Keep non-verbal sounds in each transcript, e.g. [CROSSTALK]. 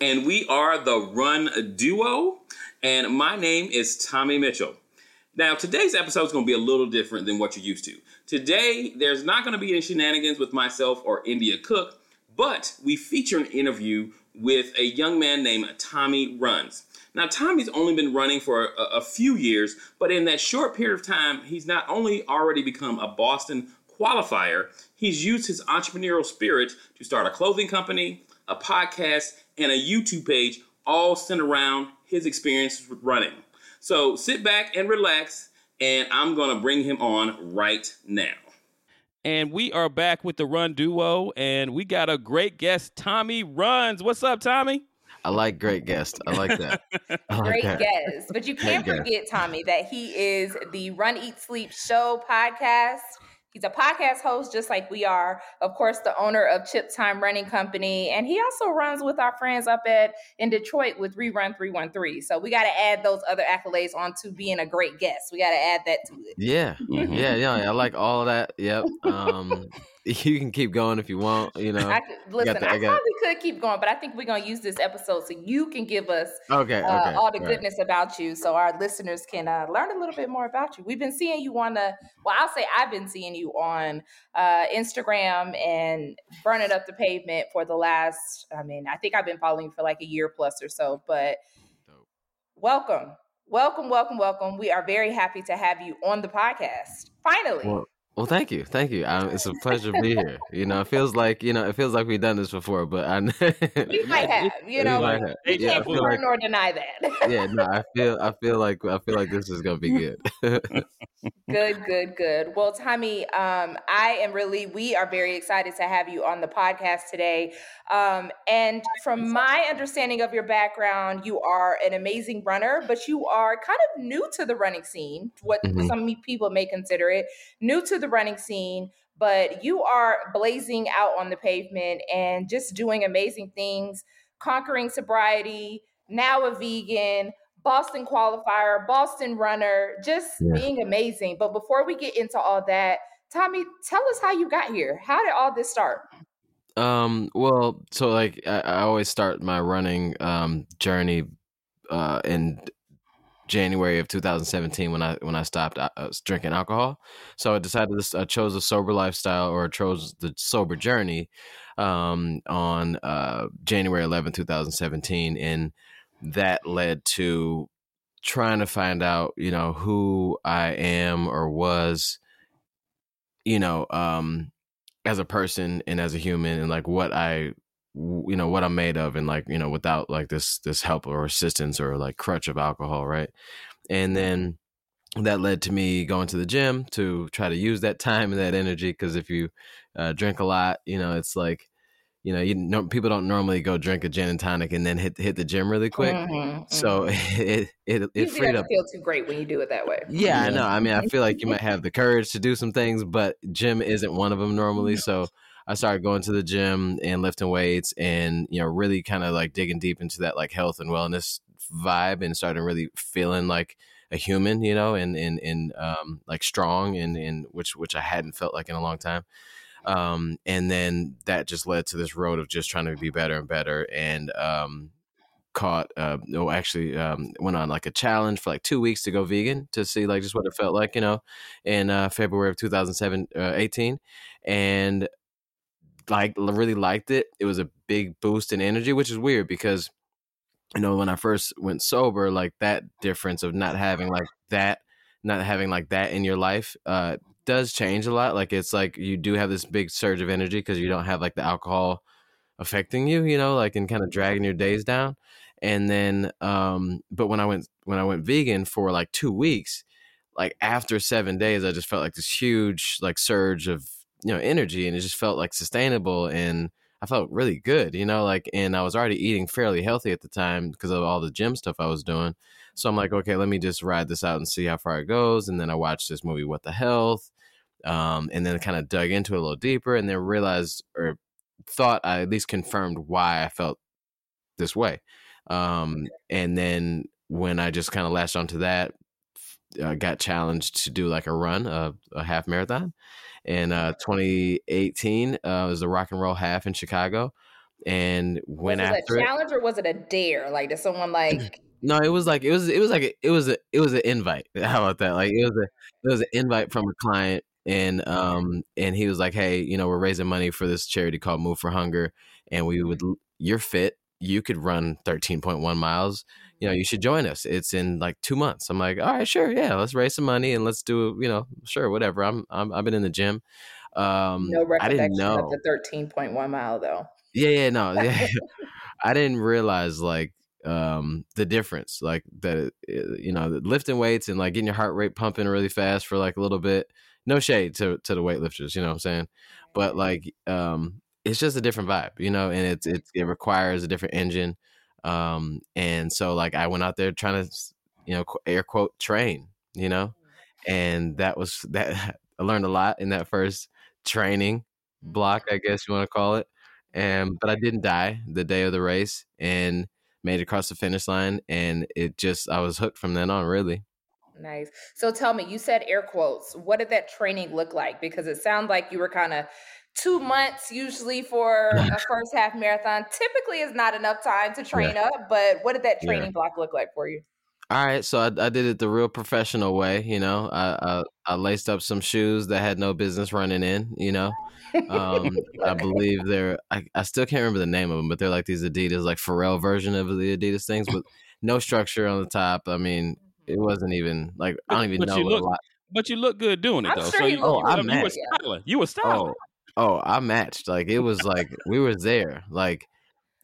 and we are the Run Duo, and my name is Tommy Mitchell. Now, today's episode is going to be a little different than what you're used to. Today, there's not going to be any shenanigans with myself or India Cook, but we feature an interview with a young man named Tommie Runz. Now, Tommy's only been running for a, a, few years, but in that short period of time, he's not only already become a Boston qualifier, he's used his entrepreneurial spirit to start a clothing company, a podcast, and a YouTube page, all centered around his experiences with running. So sit back and relax, and I'm going to bring him on right now. And we are back with the Run Duo, and we got a great guest, Tommie Runz. What's up, Tommy? I like great guest. I like that. I like great that. guest. But you can't great forget, guest. Tommy, that he is the Run Eat Sleep Show podcast He's a podcast host, just like we are. Of course, the owner of Chip Time Running Company, and he also runs with our friends up at in Detroit with Rerun Three One Three. So we got to add those other accolades onto being a great guest. We got to add that to it. Yeah, mm-hmm. yeah, yeah. I like all of that. Yep. [LAUGHS] Um, [LAUGHS] you can keep going if you want. You know, I could, listen. The, I, I probably could keep going, but I think we're gonna use this episode so you can give us okay, uh, okay all the goodness right. about you, so our listeners can uh, learn a little bit more about you. We've been seeing you on the well, I'll say I've been seeing you on uh, Instagram and burning up the pavement for the last. I mean, I think I've been following you for like a year plus or so, but Dope. welcome. Welcome, welcome, welcome. We are very happy to have you on the podcast. Finally. Well, well, thank you, thank you. Um, it's a pleasure to be here. You know, it feels like you know, it feels like we've done this before, but I [LAUGHS] we might have. You know, we, we yeah, can't confirm like, nor deny that. yeah, no, I feel, I feel like, I feel like this is gonna be [LAUGHS] good. [LAUGHS] good, good, good. Well, Tommy, um, I am really, we are very excited to have you on the podcast today. Um, and from my understanding of your background, you are an amazing runner, but you are kind of new to the running scene. What mm-hmm. some people may consider it new to the running scene, but you are blazing out on the pavement and just doing amazing things, conquering sobriety, now a vegan, Boston qualifier, Boston runner, just yeah. being amazing. But before we get into all that, Tommy, tell us how you got here. How did all this start? Um, well, so like I, I always start my running um journey uh in January of 2017 when I when I stopped uh, drinking alcohol. So I decided this, I chose a sober lifestyle or chose the sober journey um, on uh, January 11, 2017, and that led to trying to find out, you know, who I am or was, you know, um, as a person and as a human, and like what I you know what I'm made of and like you know without like this this help or assistance or like crutch of alcohol right? And then that led to me going to the gym to try to use that time and that energy because if you uh, drink a lot you know it's like you know you know people don't normally go drink a gin and tonic and then hit hit the gym really quick mm-hmm, so [LAUGHS] mm-hmm. it it it, it freed up feel too great when you do it that way yeah, yeah i know i mean i feel like you might have the courage to do some things but gym isn't one of them normally so I started going to the gym and lifting weights and, you know, really kind of like digging deep into that like health and wellness vibe and started really feeling like a human, you know, and, and, and, um, like strong and, and which, which I hadn't felt like in a long time. Um, and then that just led to this road of just trying to be better and better. And, um, caught uh no actually um went on like a challenge for like two weeks to go vegan to see like just what it felt like you know in uh february of 2007 uh, 18 and like really liked it. It was a big boost in energy, which is weird because you know when I first went sober, like that difference of not having like that, not having like that in your life, uh, does change a lot. Like it's like you do have this big surge of energy because you don't have like the alcohol affecting you, you know, like and kind of dragging your days down. And then, um, but when I went when I went vegan for like two weeks, like after seven days, I just felt like this huge like surge of you know energy and it just felt like sustainable and I felt really good, you know, like, and I was already eating fairly healthy at the time because of all the gym stuff I was doing. So I'm like, okay, let me just ride this out and see how far it goes. And then I watched this movie, What the Health, um, and then kind of dug into it a little deeper and then realized or thought I at least confirmed why I felt this way. Um, and then when I just kind of latched onto that, uh, got challenged to do like a run, a, a half marathon in uh, 2018. Uh, was the Rock and Roll Half in Chicago, and went was it after a it. challenge or was it a dare? Like, did someone [CLEARS THROAT] like? No, it was like it was it was like a, it was a it was an invite. [LAUGHS] How about that? Like it was a it was an invite from a client, and um and he was like, hey, you know, we're raising money for this charity called Move for Hunger, and we would you're fit, you could run thirteen point one miles. You know, you should join us. It's in like two months. I'm like, all right, sure, yeah, let's raise some money and let's do, you know, sure, whatever. I'm, I'm I've been in the gym. Um, No I didn't know. of the thirteen point one mile though. Yeah, yeah, no, [LAUGHS] yeah. [LAUGHS] I didn't realize like um the difference, like that. You know, lifting weights and like getting your heart rate pumping really fast for like a little bit. No shade to to the weightlifters, you know what I'm saying? But like, um, it's just a different vibe, you know, and it's it it requires a different engine. Um, and so like I went out there trying to, you know, air quote train, you know, and that was that. [LAUGHS] I learned a lot in that first training block, I guess you want to call it. And but I didn't die the day of the race and made it across the finish line and it just I was hooked from then on really. Nice. So tell me, you said air quotes. What did that training look like? Because it sounded like you were kind of two months usually for a [LAUGHS] first half marathon. Typically, is not enough time to train up. But what did that Yeah. training block look like for you? All right, so I, I did it the real professional way, you know. I, I I laced up some shoes that had no business running in, you know. Um, [LAUGHS] I believe they're I, I still can't remember the name of them, but they're like these Adidas like Pharrell version of the Adidas things with no structure on the top. I mean, it wasn't even like I don't even But know you look- lot. But you look good doing it I'm though. sure so he you, looked you, good. were- you were Yeah. styling. You were styling. Oh, oh, I matched. Like it was like we were there. Like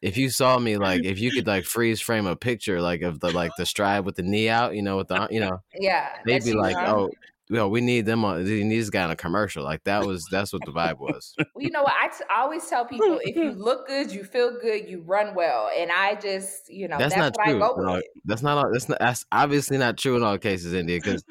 if you saw me, like if you could like [LAUGHS] freeze frame a picture like of the like the stride with the knee out, you know, with the you know, Yeah, they'd be like, huh? oh, yo, we need them on. We need this guy in a commercial. Like that was that's what the vibe was. Well, you know what? I, t- I always tell people if you [LAUGHS] look good, you feel good, you run well. And I just, you know, That's, that's, not what true. I go No, with. that's not. all- That's not. That's obviously not true in all cases, India, because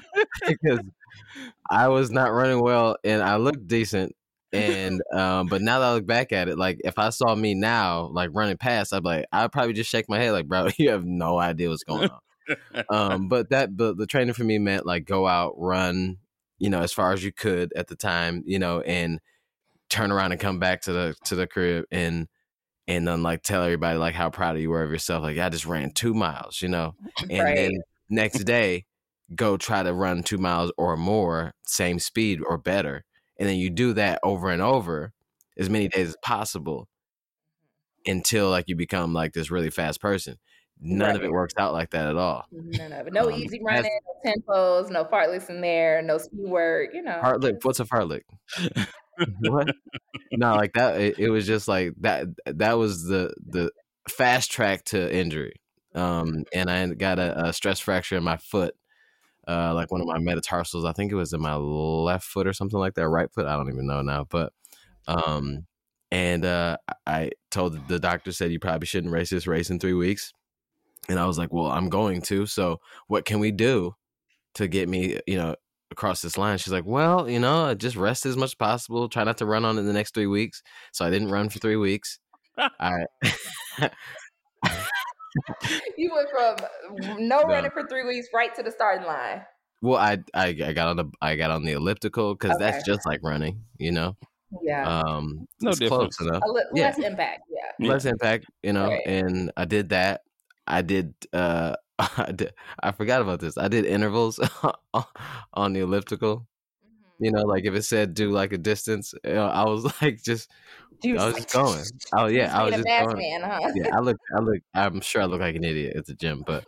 because [LAUGHS] I was not running well and I looked decent. And um, but now that I look back at it, like if I saw me now, like running past, I'd be like, I'd probably just shake my head, like, bro, [LAUGHS] you have no idea what's going on. um, but that, but the training for me meant like go out, run, you know, as far as you could at the time, you know, and turn around and come back to the to the crib and and then like tell everybody like how proud you were of yourself. Like I just ran two miles, you know, [LAUGHS] and Right. then next day go try to run two miles or more, same speed or better, and then you do that over and over as many days as possible until like you become like this really fast person. None of it works out like that at all. None of it. No Um, easy running, no tempos, no fartleks in there, no speed work, you know. Fartlek, what's a fartlek? what? No, like that. It, it was just like that. That was the the fast track to injury. Um, and I got a, a stress fracture in my foot, uh, like one of my metatarsals. I think it was in my left foot or something like that, right foot. I don't even know now, but um, and uh, I told the doctor said you probably shouldn't race this race in three weeks, and I was like, well, I'm going to. So what can we do to get me, you know, across this line? She's like, well, you know, just rest as much as possible. Try not to run on it the next three weeks. So I didn't run for three weeks. I [LAUGHS] [LAUGHS] You went from no No. running for three weeks right to the starting line. well, I, I I got on the I got on the elliptical because Okay. that's just like running, you know. Yeah. Um, No it's difference. close enough. a li- yeah. less impact. Yeah. Yeah. less impact, you know. Right. And I did that. I did. uh [LAUGHS] I, did, I forgot about this. I did intervals [LAUGHS] on the elliptical. You know, like if it said do like a distance, you know, I was [LAUGHS] like just You I was just going. Oh yeah, I was just going. man, huh? yeah, I look, I look, I'm sure I look like an idiot at the gym, but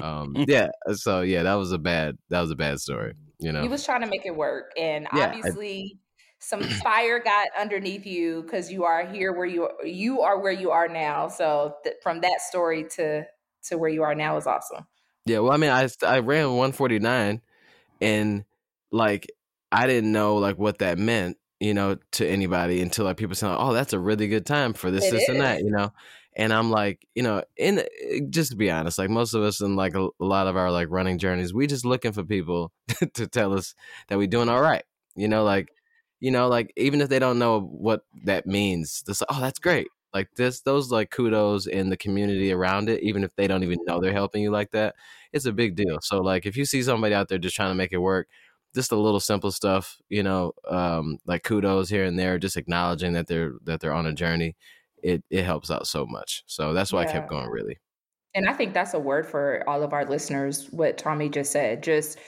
um, [LAUGHS] yeah. So yeah, that was a bad, that was a bad story. You know, he was trying to make it work, and Yeah, I- obviously, some [CLEARS THROAT] fire got underneath you because you are here where you you are where you are now. So th- from that story to to where you are now is awesome. yeah. Well, I mean, I I ran 149, and like I didn't know like what that meant, you know, to anybody until like people saying, "Oh, that's a really good time for this, It this, and that," you know. And I'm like, you know, in uh, just to be honest, like most of us in like a, a lot of our like running journeys, we just looking for people [LAUGHS] to tell us that we're doing all right. You know, like, you know, like even if they don't know what that means, this oh, that's great. Like this, those like kudos in the community around it, even if they don't even know they're helping you like that, it's a big deal. So like if you see somebody out there just trying to make it work, just a little simple stuff, you know, um, like kudos here and there, just acknowledging that they're that they're on a journey it it helps out so much. So that's why I kept going. Really, And I think that's a word for all of our listeners, what Tommy just said. Just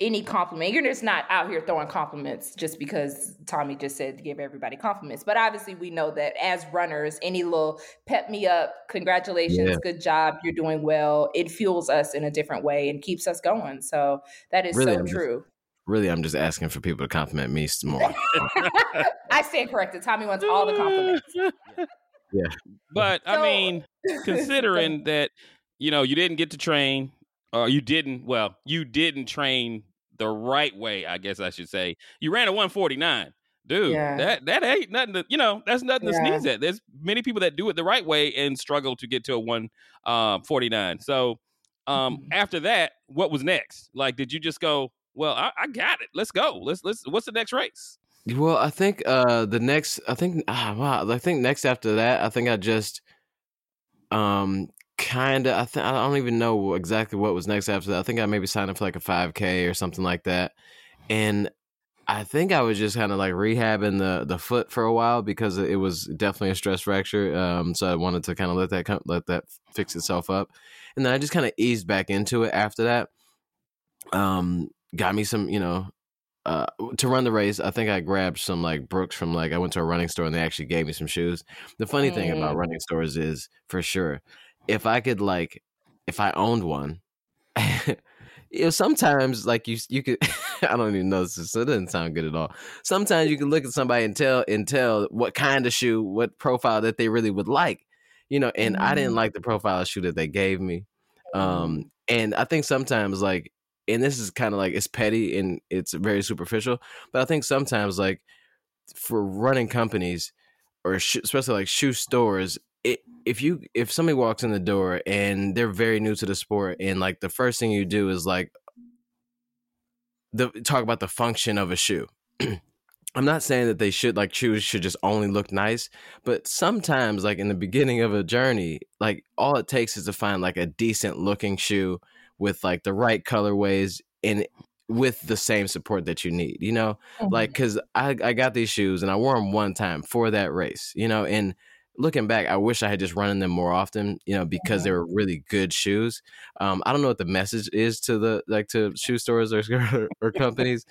any compliment. You're just not out here throwing compliments just because Tommy just said to give everybody compliments. But obviously, we know that as runners, any little pep me up, congratulations, Yeah. good job, you're doing well, it fuels us in a different way and keeps us going. So that is Really, so I'm just- true. really, I'm just asking for people to compliment me some more. [LAUGHS] I stand corrected. Tommy wants all the compliments. [LAUGHS] Yeah. But I mean, [LAUGHS] considering that you know you didn't get to train, or you didn't. Well, you didn't train the right way. I guess I should say you ran a 149. Dude, Yeah. that that ain't nothing to you know. That's nothing to Yeah. sneeze at. There's many people that do it the right way and struggle to get to a one um, 49. So um, Mhm. after that, what was next? Like, did you just go? Well, I, I got it. Let's go. Let's let's. What's the next race? Well, I think uh the next I think ah, wow, I think next after that, I think I just um kind of I think I don't even know exactly what was next after that. I think I maybe signed up for like a 5k or something like that. And I think I was just kind of like rehabbing the the foot for a while because it was definitely a stress fracture. Um so I wanted to kind of let that come, let that fix itself up. And then I just kind of eased back into it after that. Um got me some, you know, uh, to run the race, I think I grabbed some like Brooks from like I went to a running store and they actually gave me some shoes. The funny thing about running stores is for sure, if I could like, if I owned one, [LAUGHS] you know, sometimes like you you could [LAUGHS] I don't even know this, so it doesn't sound good at all. Sometimes you can look at somebody and tell and tell what kind of shoe, what profile that they really would like, you know. And I didn't Mhm. like the profile of shoe that they gave me. Um, and I think sometimes like and this is kind of like it's petty and it's very superficial but i think sometimes like for running companies or sh- especially like shoe stores it, if you if somebody walks in the door and they're very new to the sport and like the first thing you do is like the talk about the function of a shoe. [CLEARS THROAT] I'm not saying that they should like shoes should just only look nice but sometimes like in the beginning of a journey like all it takes is to find like a decent looking shoe with like the right colorways and with the same support that you need you know? Mhm. like because I, I got these shoes and i wore them one time for that race you know? And looking back i wish i had just run in them more often you know because they were really good shoes. Um i don't know what the message is to the like to shoe stores or [LAUGHS] or [LAUGHS] companies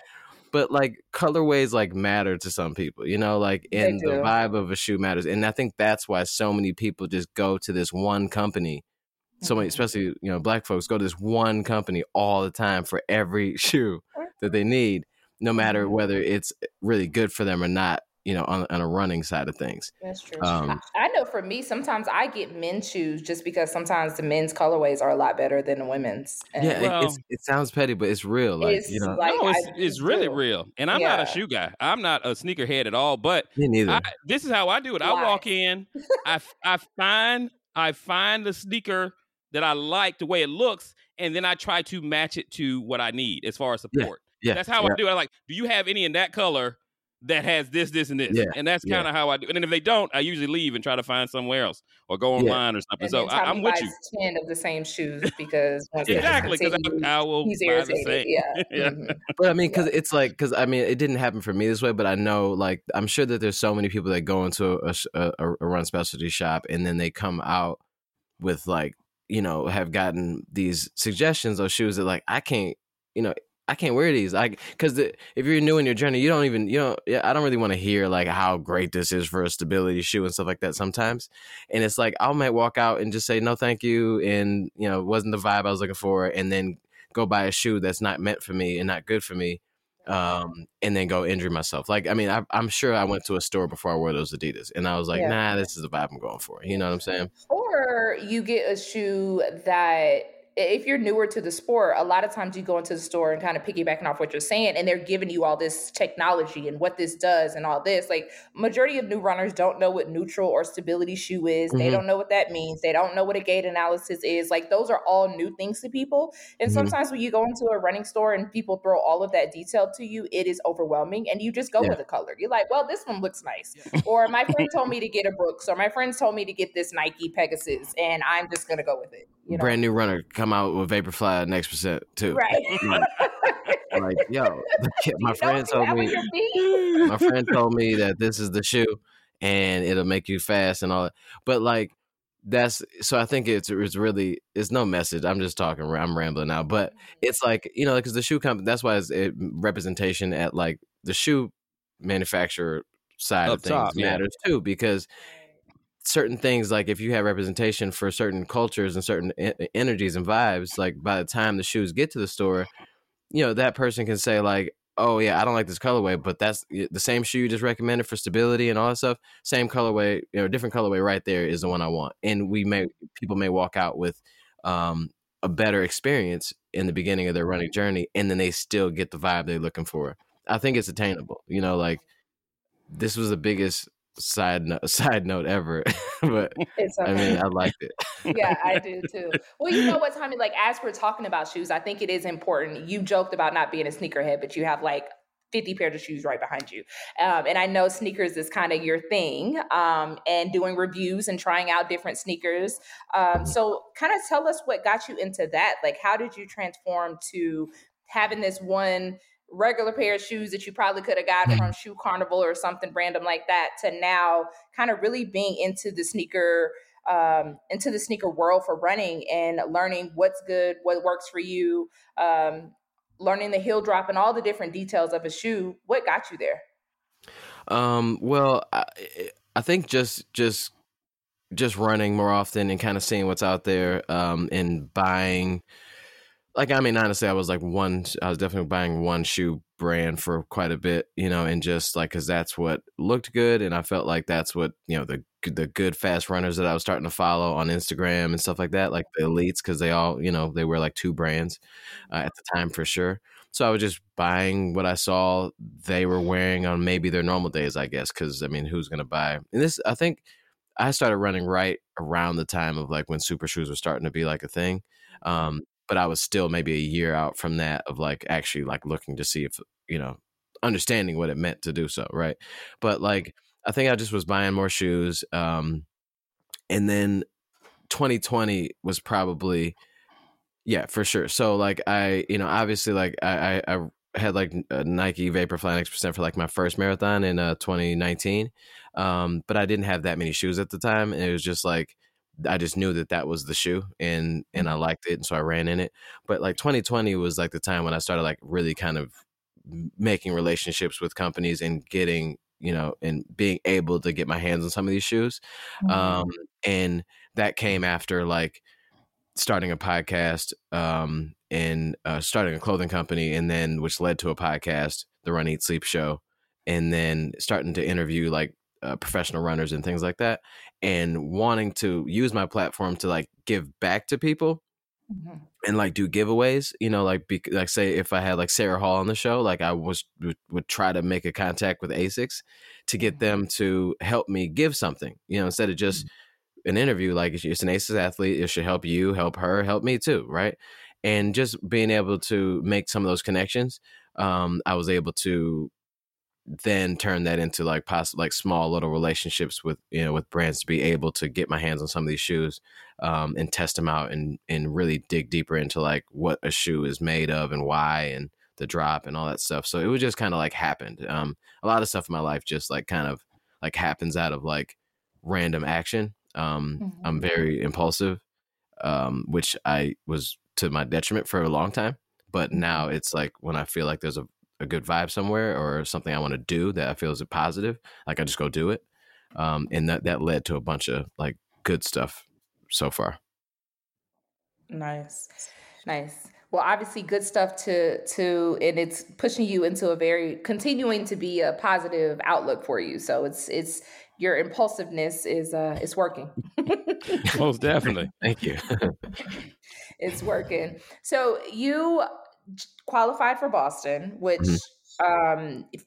but like colorways like matter to some people you know like and the vibe of a shoe matters and i think that's why so many people just go to this one company. So many Mhm. especially you know black folks go to this one company all the time for every [LAUGHS] shoe that they need no matter whether it's really good for them or not you know on, on a running side of things That's true. Um, I, I know for me, sometimes I get men's shoes just because sometimes the men's colorways are a lot better than the women's. And yeah it, Well- it's, it sounds petty but it's real like it's you know like no, it's, it's really do. real. And I'm not a shoe guy. I'm not a sneakerhead at all. But me neither I, this is how I do it. I walk in, [LAUGHS] I, f- I find I find the sneaker that I like the way it looks, and then I try to match it to what I need as far as support. yeah That's how yeah. I do it. I like, do you have any in that color that has this, this, and this? Yeah, And that's kind of how I do. And then if they don't, I usually leave and try to find somewhere else or go Yeah. online or something. And so I, I'm with you. ten of the same shoes because [LAUGHS] once Exactly, because I, I will he's buy the irritated. same. Yeah. [LAUGHS] Yeah. Mhm. But I mean, because it's like, because I mean, it didn't happen for me this way, but I know, like, I'm sure that there's so many people that go into a, a, a run specialty shop and then they come out with, like, you know, have gotten these suggestions of shoes that, like, I can't, you know, I can't wear these. I because the, if you're new in your journey, you don't even you know. Yeah, I don't really want to hear like how great this is for a stability shoe and stuff like that. Sometimes, and it's like I might walk out and just say no, thank you, and you know, it wasn't the vibe I was looking for, and then go buy a shoe that's not meant for me and not good for me, um, and then go injure myself. Like I mean, I, I'm sure I went to a store before I wore those Adidas, and I was like, Yeah. nah, this is the vibe I'm going for. You know what I'm saying? Or you get a shoe that if you're newer to the sport, a lot of times you go into the store and kind of piggybacking off what you're saying, and they're giving you all this technology and what this does and all this. Like majority of new runners don't know what neutral or stability shoe is. They Mhm. don't know what that means. They don't know what a gait analysis is. Like those are all new things to people. And Mhm. sometimes when you go into a running store and people throw all of that detail to you, it is overwhelming, and you just go Yeah. with the color. You're like, well, this one looks nice or my [LAUGHS] friend told me to get a Brooks, or my friends told me to get this Nike Pegasus, and I'm just gonna go with it. You know? Brand new runner come out with Vaporfly next percent too. right? Like yo, my [LAUGHS] You friend told me. with your feet. my friend told me that this is the shoe and it'll make you fast and all that. But like that's so I think it's it's really it's no message. I'm just talking. I'm rambling now, but mm-hmm. it's like you know because the shoe company. That's why it's it, representation at like the shoe manufacturer side Up of things top, yeah. matters too because certain things like if you have representation for certain cultures and certain e- energies and vibes like by the time the shoes get to the store you know that person can say like oh yeah i don't like this colorway but that's the same shoe you just recommended for stability and all that stuff same colorway you know different colorway right there is the one i want. And we may people may walk out with um a better experience in the beginning of their running journey and then they still get the vibe they're looking for. I think it's attainable you know like this was the biggest side note, [LAUGHS] side note ever [LAUGHS] but [LAUGHS] It's i mean i liked it yeah, I do too. Well, you know what, Tommy? Like, as we're talking about shoes, I think it is important. You joked about not being a sneakerhead, but you have like 50 pairs of shoes right behind you. Um, and I know sneakers is kind of your thing um, and doing reviews and trying out different sneakers. Um, so, kind of tell us what got you into that. Like, how did you transform to having this one regular pair of shoes that you probably could have gotten from Shoe Carnival or something random like that to now kind of really being into the sneaker um, into the sneaker world for running and learning what's good, what works for you, um, learning the heel drop and all the different details of a shoe. What got you there? Um, well, I, I think just just just running more often and kind of seeing what's out there, um, and buying. Like I mean, honestly, I was like one. I was definitely buying one shoe brand for quite a bit, you know, and just like because that's what looked good, and I felt like that's what you know the the good fast runners that I was starting to follow on Instagram and stuff like that, like the elites, because they all you know they were like two brands uh, at the time for sure. So I was just buying what I saw they were wearing on maybe their normal days, I guess. Because I mean, who's gonna buy? And this, I think, I started running right around the time of like when super shoes were starting to be like a thing. Um, but I was still maybe a year out from that of like actually like looking to see if you know understanding what it meant to do so, right? But like I think I just was buying more shoes, um, and then 2020 was probably yeah for sure. So like I you know obviously like I I, I had like a Nike Vaporfly next percent for like my first marathon in uh, 2019, um, but I didn't have that many shoes at the time, and it was just like I just knew that that was the shoe and and I liked it and so I ran in it. But like 2020 was like the time when I started like really kind of making relationships with companies and getting you know and being able to get my hands on some of these shoes. Um and that came after like starting a podcast um and uh, starting a clothing company and then which led to a podcast, the Run Eat Sleep show and then starting to interview like uh, professional runners and things like that and wanting to use my platform to like give back to people Mhm. and like do giveaways you know like be, like say if i had like sarah hall on the show like i was would, would try to make a contact with asics to get them to help me give something you know instead of just an interview like it's it's an asics athlete it should help you help her help me too right? And just being able to make some of those connections um i was able to then turn that into like possible like small little relationships with you know with brands to be able to get my hands on some of these shoes um, and test them out and and really dig deeper into like what a shoe is made of and why and the drop and all that stuff. So it was just kind of like happened. Um, a lot of stuff in my life just like kind of like happens out of like random action. Um, Mhm. I'm very impulsive, um, which I was to my detriment for a long time. But now it's like when I feel like there's a a good vibe somewhere or something I want to do that I feel is a positive, like I just go do it. Um, and that that led to a bunch of like good stuff so far. Nice, nice. Well, obviously, good stuff to to, and it's pushing you into a very continuing to be a positive outlook for you. So it's it's your impulsiveness is uh is working. [LAUGHS] Most definitely. Thank you. [LAUGHS] it's working. So you qualified for Boston, which um, if,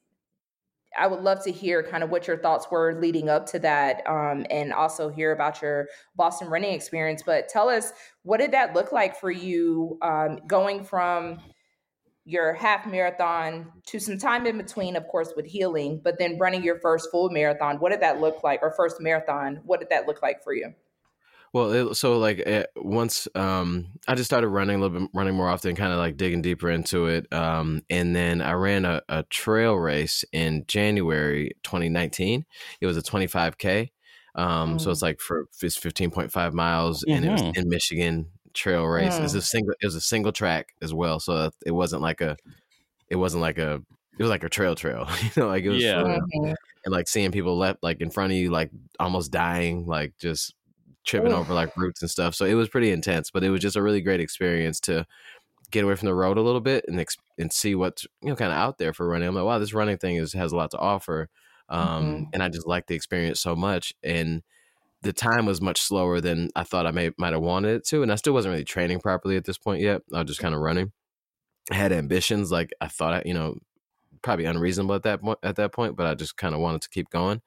I would love to hear kind of what your thoughts were leading up to that, um, and also hear about your Boston running experience. But tell us, what did that look like for you, um, going from your half marathon to some time in between, of course, with healing, but then running your first full marathon? What did that look like, or first marathon? What did that look like for you? Well, it, so like uh, once um, I just started running a little bit, running more often, kind of like digging deeper into it. Um, and then I ran a, a trail race in January 2019. It was a 25k. Um, So Mm. it's like for it's 15.5 miles, and it was Mhm. in Michigan trail race. It was Mm. a single. It was a single track as well. So it wasn't like a. It wasn't like a. It was like a trail trail. [LAUGHS] you know, like it was. Yeah. Mhm. and like seeing people left like in front of you, like almost dying, like just tripping Oof. over like roots and stuff. So it was pretty intense, but it was just a really great experience to get away from the road a little bit and ex- and see what's you know kind of out there for running. I'm like, wow, this running thing is has a lot to offer, um, Mhm. and I just like the experience so much. And the time was much slower than I thought I may might have wanted it to, and I still wasn't really training properly at this point yet. I was just kind of running. I had ambitions, like I thought, I, you know, probably unreasonable at that point. At that point, but I just kind of wanted to keep going.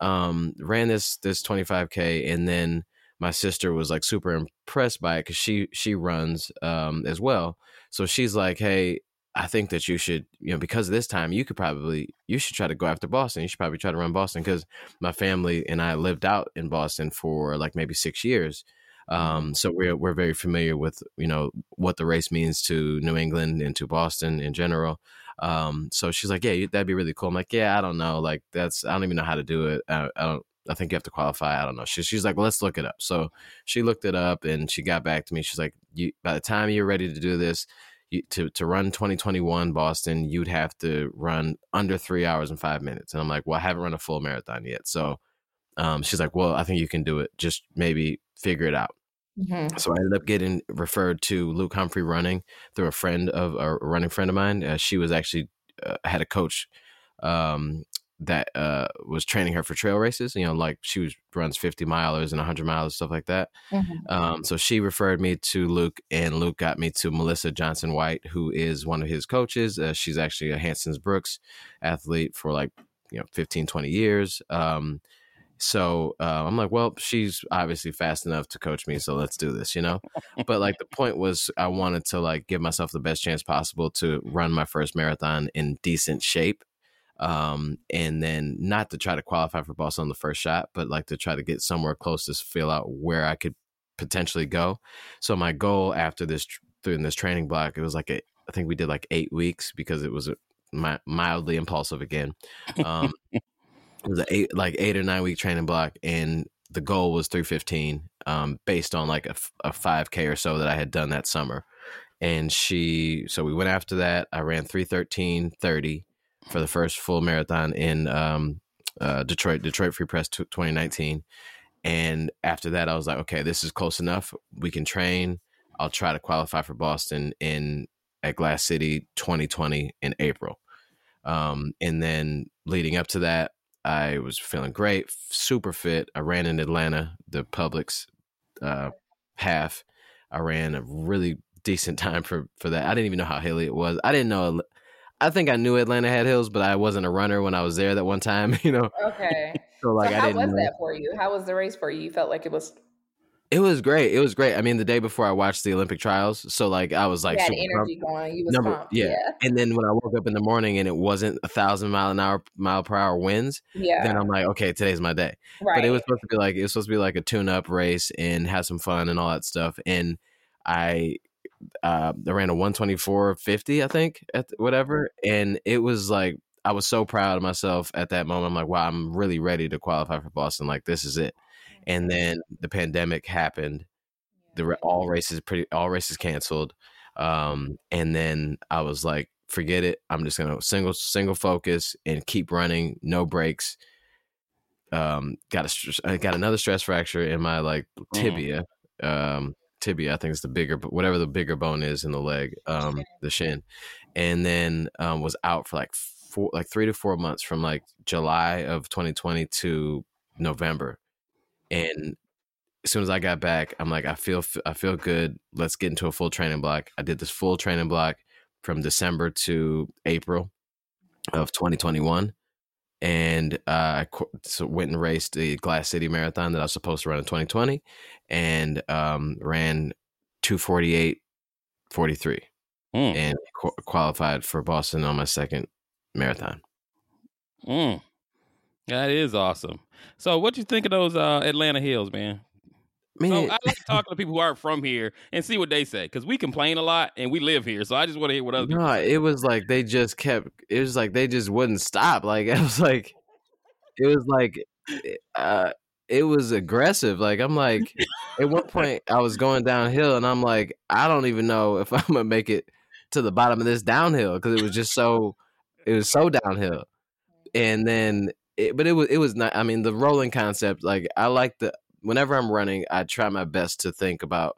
Um, ran this this 25k, and then my sister was like super impressed by it because she she runs um as well. So she's like, hey. I think that you should, you know, because of this time, you could probably, you should try to go after Boston. You should probably try to run Boston because my family and I lived out in Boston for like maybe six years. Um, so we're we're very familiar with you know what the race means to New England and to Boston in general. Um, so she's like, yeah, that'd be really cool. I'm like, yeah, I don't know, like that's I don't even know how to do it. I, I don't. I think you have to qualify. I don't know. She, she's like, let's look it up. So she looked it up and she got back to me. She's like, you, by the time you're ready to do this, you, to to run 2021 Boston, you'd have to run under three hours and five minutes. And I'm like, well, I haven't run a full marathon yet. So um, she's like, well, I think you can do it. Just maybe figure it out. Mhm. So I ended up getting referred to Luke Humphrey running through a friend of a running friend of mine. Uh, she was actually uh, had a coach um, that uh, was training her for trail races. You know, like she was runs fifty milers and hundred miles and stuff like that. Mhm. Um, so she referred me to Luke, and Luke got me to Melissa Johnson White, who is one of his coaches. Uh, she's actually a Hanson's Brooks athlete for like you know 15, 20 years. Um, so uh, I'm like, well, she's obviously fast enough to coach me, so let's do this, you know. But like the point was, I wanted to like give myself the best chance possible to run my first marathon in decent shape, um, and then not to try to qualify for Boston on the first shot, but like to try to get somewhere close to feel out where I could potentially go. So my goal after this through this training block, it was like a, I think we did like eight weeks because it was a, mi- mildly impulsive again. Um, it was an eight like eight or nine week training block, and the goal was three fifteen, um, based on like a a five k or so that I had done that summer. And she, so we went after that. I ran three thirteen thirty for the first full marathon in um, uh, Detroit, Detroit Free Press t- 2019. And after that, I was like, okay, this is close enough. We can train. I'll try to qualify for Boston in at Glass City 2020 in April. Um, and then leading up to that, I was feeling great, super fit. I ran in Atlanta, the Publix uh, half. I ran a really decent time for for that. I didn't even know how hilly it was. I didn't know. I think I knew Atlanta had hills, but I wasn't a runner when I was there that one time. [LAUGHS] You know, Okay. so like so how was know. that for you? How was the race for you? You felt like it was It was great. It was great. I mean, the day before I watched the Olympic trials, so like I was like you had super pumped. energy going. You was Number- pumped. yeah. Yeah. And then when I woke up in the morning and it wasn't a thousand mile an hour mile per hour winds, Yeah. then I'm like, okay, today's my day. right. But it was supposed to be like it was supposed to be like a tune up race and have some fun and all that stuff. And I uh I ran a 124.50, I think, at whatever. And it was like I was so proud of myself at that moment. I'm like, wow, I'm really ready to qualify for Boston. Like this is it. And then the pandemic happened. The all races pretty all races canceled. Um, and then I was like, forget it. I'm just gonna single single focus and keep running, no breaks um got a got another stress fracture in my like tibia um tibia i think it's the bigger whatever the bigger bone is in the leg um the shin and then um was out for like four like 3 to 4 months from like july of 2020 to november and as soon as i got back i'm like i feel i feel good let's get into a full training block i did this full training block from december to april of 2021 and uh, I so went and raced the Glass City Marathon that I was supposed to run in 2020, and um, ran 248, 43, Mm, and qu- qualified for Boston on my second marathon. mm. That is awesome. So, what you think of those uh, Atlanta hills, man? mean, So I like talking to people who aren't from here and see what they say because we complain a lot and we live here. So I just want to hear what other people. no, it was like they just kept. It was like they just wouldn't stop. Like [LAUGHS] it was like, it was like, uh, it was aggressive. Like I'm like, at one [LAUGHS] point I was going downhill and I'm like, I don't even know if [LAUGHS] I'm gonna make it to the bottom of this downhill because it was just so, it was so downhill. And then, it, but it was it was not. I mean, the rolling concept. Like I like the whenever I'm running, I try my best to think about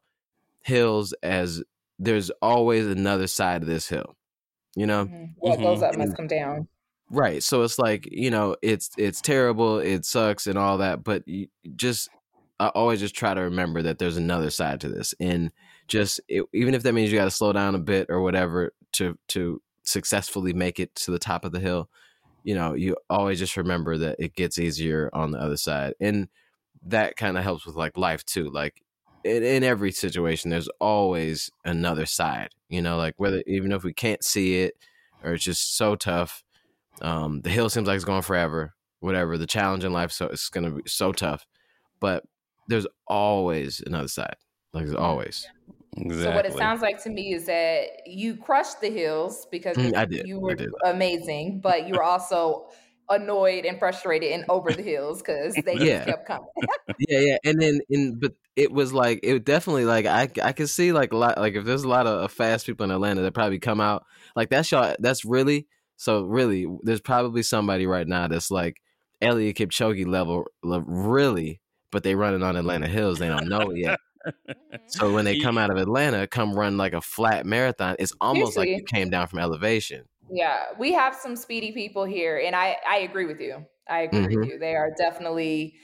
hills as there's always another side of this hill. You know, Mhm. What goes up must come down. right? So it's like you know, it's it's terrible, it sucks, and all that. But just, I always just try to remember that there's another side to this, and just it, even if that means you got to slow down a bit or whatever to to successfully make it to the top of the hill. You know, you always just remember that it gets easier on the other side, and that kind of helps with like life too. Like in, in every situation, there's always another side. You know, like whether even if we can't see it or it's just so tough, um, the hill seems like it's going forever. Whatever the challenge in life, so it's gonna be so tough, but there's always another side. Like there's always. Exactly. So what it sounds like to me is that you crushed the hills because Mm, you were amazing, but you were also annoyed and frustrated and over the hills because they Yeah. just kept coming. [LAUGHS] yeah, yeah, and then in but it was like it definitely like I I could see like a lot like if there's a lot of fast people in Atlanta that probably come out like that's y'all that's really so really there's probably somebody right now that's like Eliud Kipchoge level le- really but they running on Atlanta hills they don't know it yet so when they come out of Atlanta come run like a flat marathon it's almost like you came down from elevation Yeah, we have some speedy people here, and I I agree with you. I agree Mm-hmm. with you. They are definitely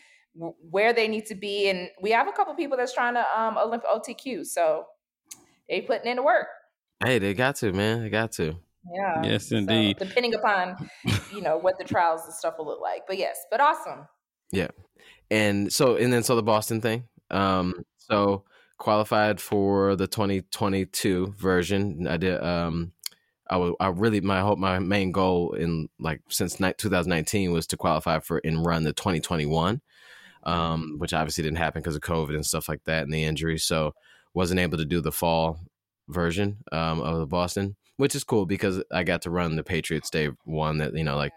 where they need to be, and we have a couple people that's trying to um Olymp OTQ, so they putting in the work. hey they got to man they got to Yeah. Yes, So, indeed. depending upon you know what the trials and stuff will look like, but yes, but awesome. Yeah, and so and then so the Boston thing. Um, so qualified for the 2022 version. I did. Um, I was. I really my hope my main goal in like since ni- 2019 was to qualify for and run the 2021, um, which obviously didn't happen because of COVID and stuff like that and the injury. So wasn't able to do the fall version um, of the Boston, which is cool because I got to run the Patriots Day one that you know like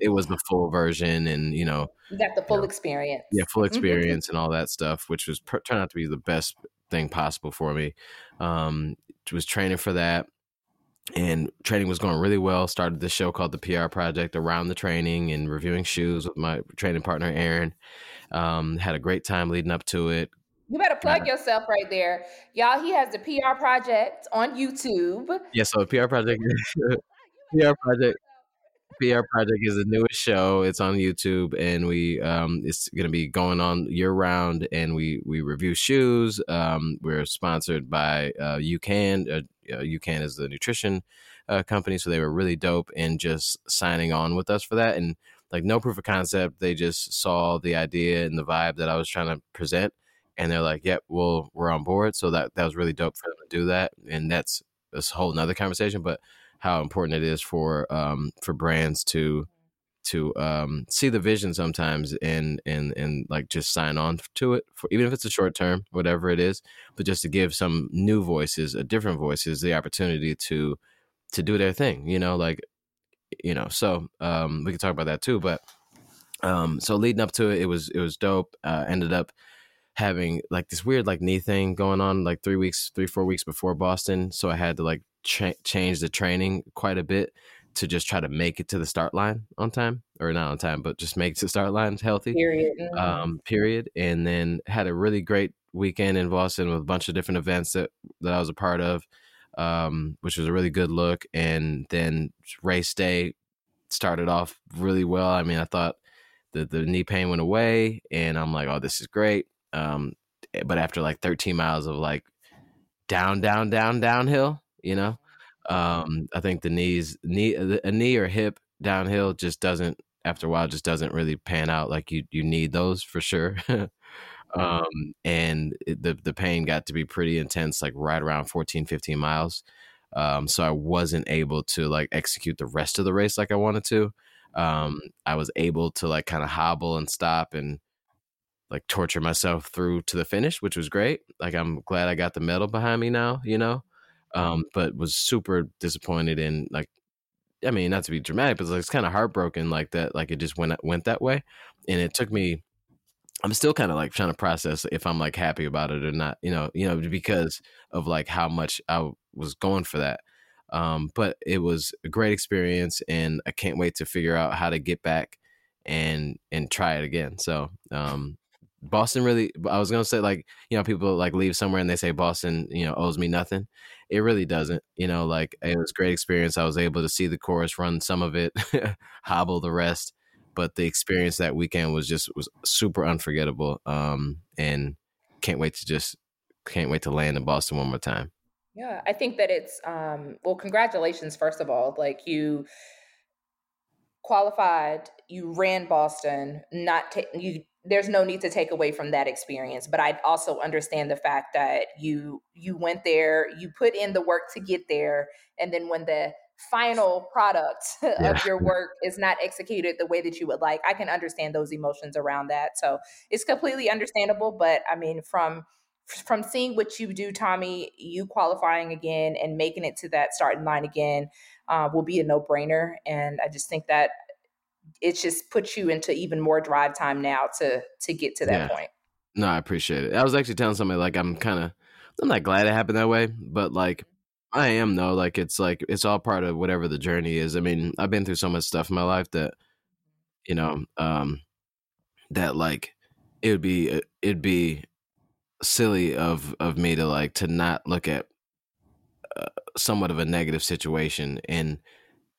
it was the full version and you know You got the full experience. yeah full experience and all that stuff which was per- turned out to be the best thing possible for me um was training for that and training was going really well started this show called the pr project around the training and reviewing shoes with my training partner aaron um had a great time leading up to it You better plug yourself right there. Y'all, he has the PR project on YouTube. yeah so the pr project [LAUGHS] pr project PR Project is the newest show. It's on YouTube, and we um, it's going to be going on year round. And we we review shoes. Um, we're sponsored by uh, UCAN. Uh, UCAN is the nutrition uh, company, so they were really dope in just signing on with us for that. And like no proof of concept, they just saw the idea and the vibe that I was trying to present, and they're like, "Yep, well, we're on board." So that that was really dope for them to do that, and that's this whole nother conversation, but how important it is for um for brands to to um see the vision sometimes and and and like just sign on to it for even if it's a short term whatever it is but just to give some new voices a different voices the opportunity to to do their thing you know like you know so um we can talk about that too but um so leading up to it it was it was dope uh ended up having like this weird like knee thing going on like three weeks three four weeks before boston so i had to like change the training quite a bit to just try to make it to the start line on time or not on time but just make it to the start line healthy Period. Um, period. And then had a really great weekend in Boston with a bunch of different events that, that I was a part of, um, which was a really good look. And then race day started off really well. I mean, I thought the, the knee pain went away and I'm like, oh, this is great. Um, but after like 13 miles of like down, down, down, downhill, you know, um, I think the knees, knee, a knee or hip downhill just doesn't after a while just doesn't really pan out like you you need those for sure. [LAUGHS] um, and it, the the pain got to be pretty intense, like right around 14, 15 miles. Um, so I wasn't able to like execute the rest of the race like I wanted to. Um, I was able to like kind of hobble and stop and like torture myself through to the finish, which was great. Like I'm glad I got the medal behind me now, you know. Um, but was super disappointed in like I mean, not to be dramatic, but it's kind of heartbroken like that. Like it just went went that way, and it took me. I'm still kind of like trying to process if I'm like happy about it or not. You know, you know, because of like how much I was going for that. Um, but it was a great experience, and I can't wait to figure out how to get back and and try it again. So um, Boston really I was gonna say like, you know, people like leave somewhere and they say Boston, you know, owes me nothing. It really doesn't. You know, like it was great experience. I was able to see the course, run some of it, [LAUGHS] hobble the rest. But the experience that weekend was just was super unforgettable. Um and can't wait to just can't wait to land in Boston one more time. Yeah, I think that it's um well congratulations first of all. Like you qualified, you ran Boston, not ta- you there's no need to take away from that experience but i also understand the fact that you you went there you put in the work to get there and then when the final product [LAUGHS] yeah. of your work is not executed the way that you would like i can understand those emotions around that so it's completely understandable but i mean from from seeing what you do tommy you qualifying again and making it to that starting line again uh, will be a no-brainer and i just think that it just puts you into even more drive time now to to get to that yeah. point. No, I appreciate it. I was actually telling somebody like I'm kind of I'm not glad it happened that way, but like I am though. Like it's like it's all part of whatever the journey is. I mean, I've been through so much stuff in my life that you know um that like it would be uh, it'd be silly of of me to like to not look at uh, somewhat of a negative situation and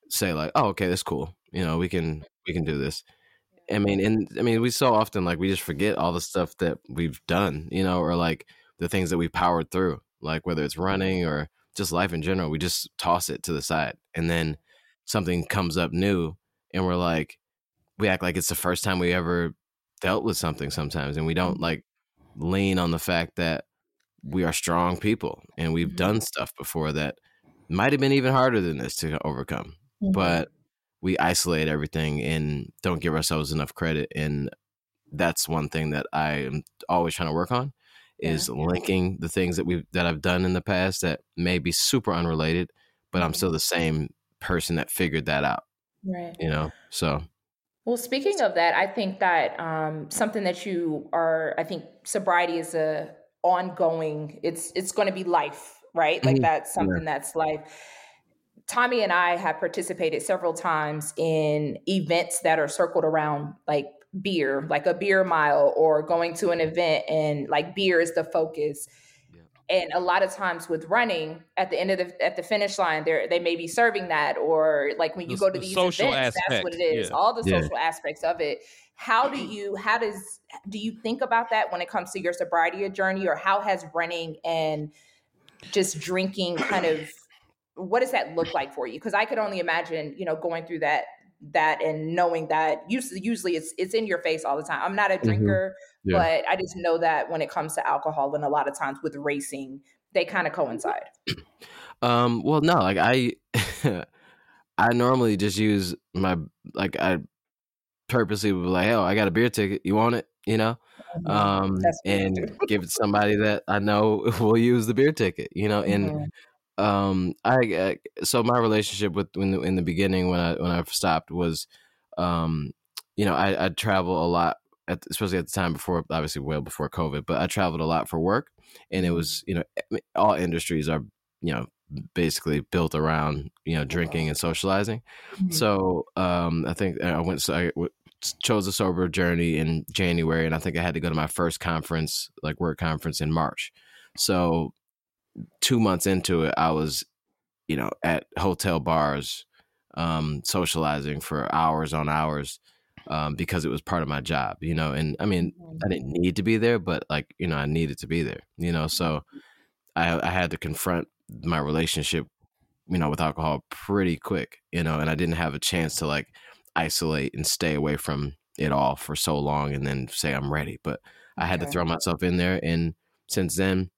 say like, oh, okay, that's cool. You know, we can we can do this. I mean, and I mean, we so often like we just forget all the stuff that we've done, you know, or like the things that we powered through, like whether it's running or just life in general. We just toss it to the side, and then something comes up new, and we're like, we act like it's the first time we ever dealt with something sometimes, and we don't like lean on the fact that we are strong people and we've mm-hmm. done stuff before that might have been even harder than this to overcome. Mm-hmm. But we isolate everything and don't give ourselves enough credit. And that's one thing that I am always trying to work on is yeah. linking the things that we that I've done in the past that may be super unrelated, but I'm still mm-hmm. the same person that figured that out. Right. You know, so. Well, speaking of that, I think that um, something that you are, I think sobriety is a ongoing. It's it's going to be life, right? Like mm-hmm. that's something yeah. that's life Tommy and I have participated several times in events that are circled around like beer, like a beer mile, or going to an event and like beer is the focus. Yeah. And a lot of times with running, at the end of the at the finish line, there they may be serving that, or like when you the, go to these events, aspect. that's what it is. Yeah. All the social yeah. aspects of it. How do you how does do you think about that when it comes to your sobriety journey, or how has running and just drinking kind of what does that look like for you? Because I could only imagine, you know, going through that that and knowing that usually usually it's it's in your face all the time. I'm not a mm-hmm. drinker, mm-hmm. yeah. but I just know that when it comes to alcohol and a lot of times with racing, they kind of coincide. [CLEARS THROAT] Um well no, like I [LAUGHS] I normally just use my like I purposely would be like, "Oh, I got a beer ticket. You want it?" You know, mm-hmm. um, and give it to somebody that I know [LAUGHS] will use the beer ticket. You know, and mm-hmm um I uh, so my relationship with in the, in the beginning when I when I stopped was um you know I I'd travel a lot at, especially at the time before obviously well before COVID but I traveled a lot for work and it was you know all industries are you know basically built around you know drinking and socializing. Mm-hmm. so um I think I went so I w- chose a sober journey in January and I think I had to go to my first conference like work conference in March. So two months into it, I was, you know, at hotel bars, um, socializing for hours on hours, um, because it was part of my job, you know. And I mean, I didn't need to be there, but like, you know, I needed to be there, you know. So I, I had to confront my relationship, you know, with alcohol pretty quick, you know, and I didn't have a chance to like isolate and stay away from it all for so long and then say I'm ready. But I had to throw myself in there, and since then,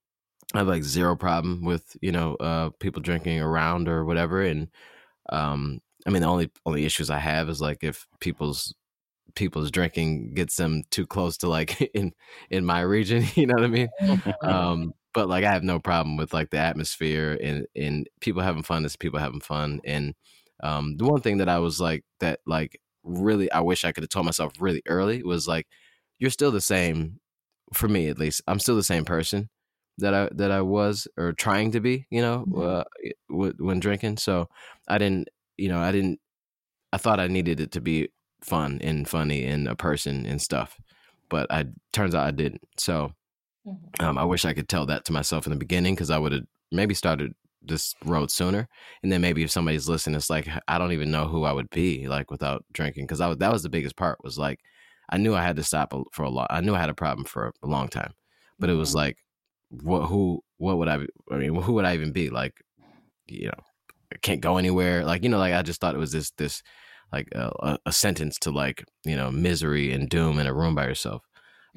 I have like zero problem with you know uh, people drinking around or whatever, and um, I mean the only only issues I have is like if people's people's drinking gets them too close to like [LAUGHS] in in my region. [LAUGHS] You know what I mean? [LAUGHS] um, but like I have no problem with like the atmosphere and and people having fun as people having fun. And um, the one thing that I was like that like really I wish I could have told myself really early was like you're still the same for me at least. I'm still the same person that I that I was or trying to be. You know, uh, w- when drinking. So I didn't. You know, I didn't. I thought I needed it to be fun and funny and a person and stuff, but I turns out I didn't. So Mm-hmm. um, I wish I could tell that to myself in the beginning because I would have maybe started this road sooner. And then maybe if somebody's listening, it's like I don't even know who I would be like without drinking because I was, that was the biggest part was like I knew I had to stop for a lot. I knew I had a problem for a long time, but it was Mhm. like what who what would I be- I mean who would I even be? Like you know I can't go anywhere. Like you know like I just thought it was this this like a, a- sentence to like you know misery and doom in a room by yourself.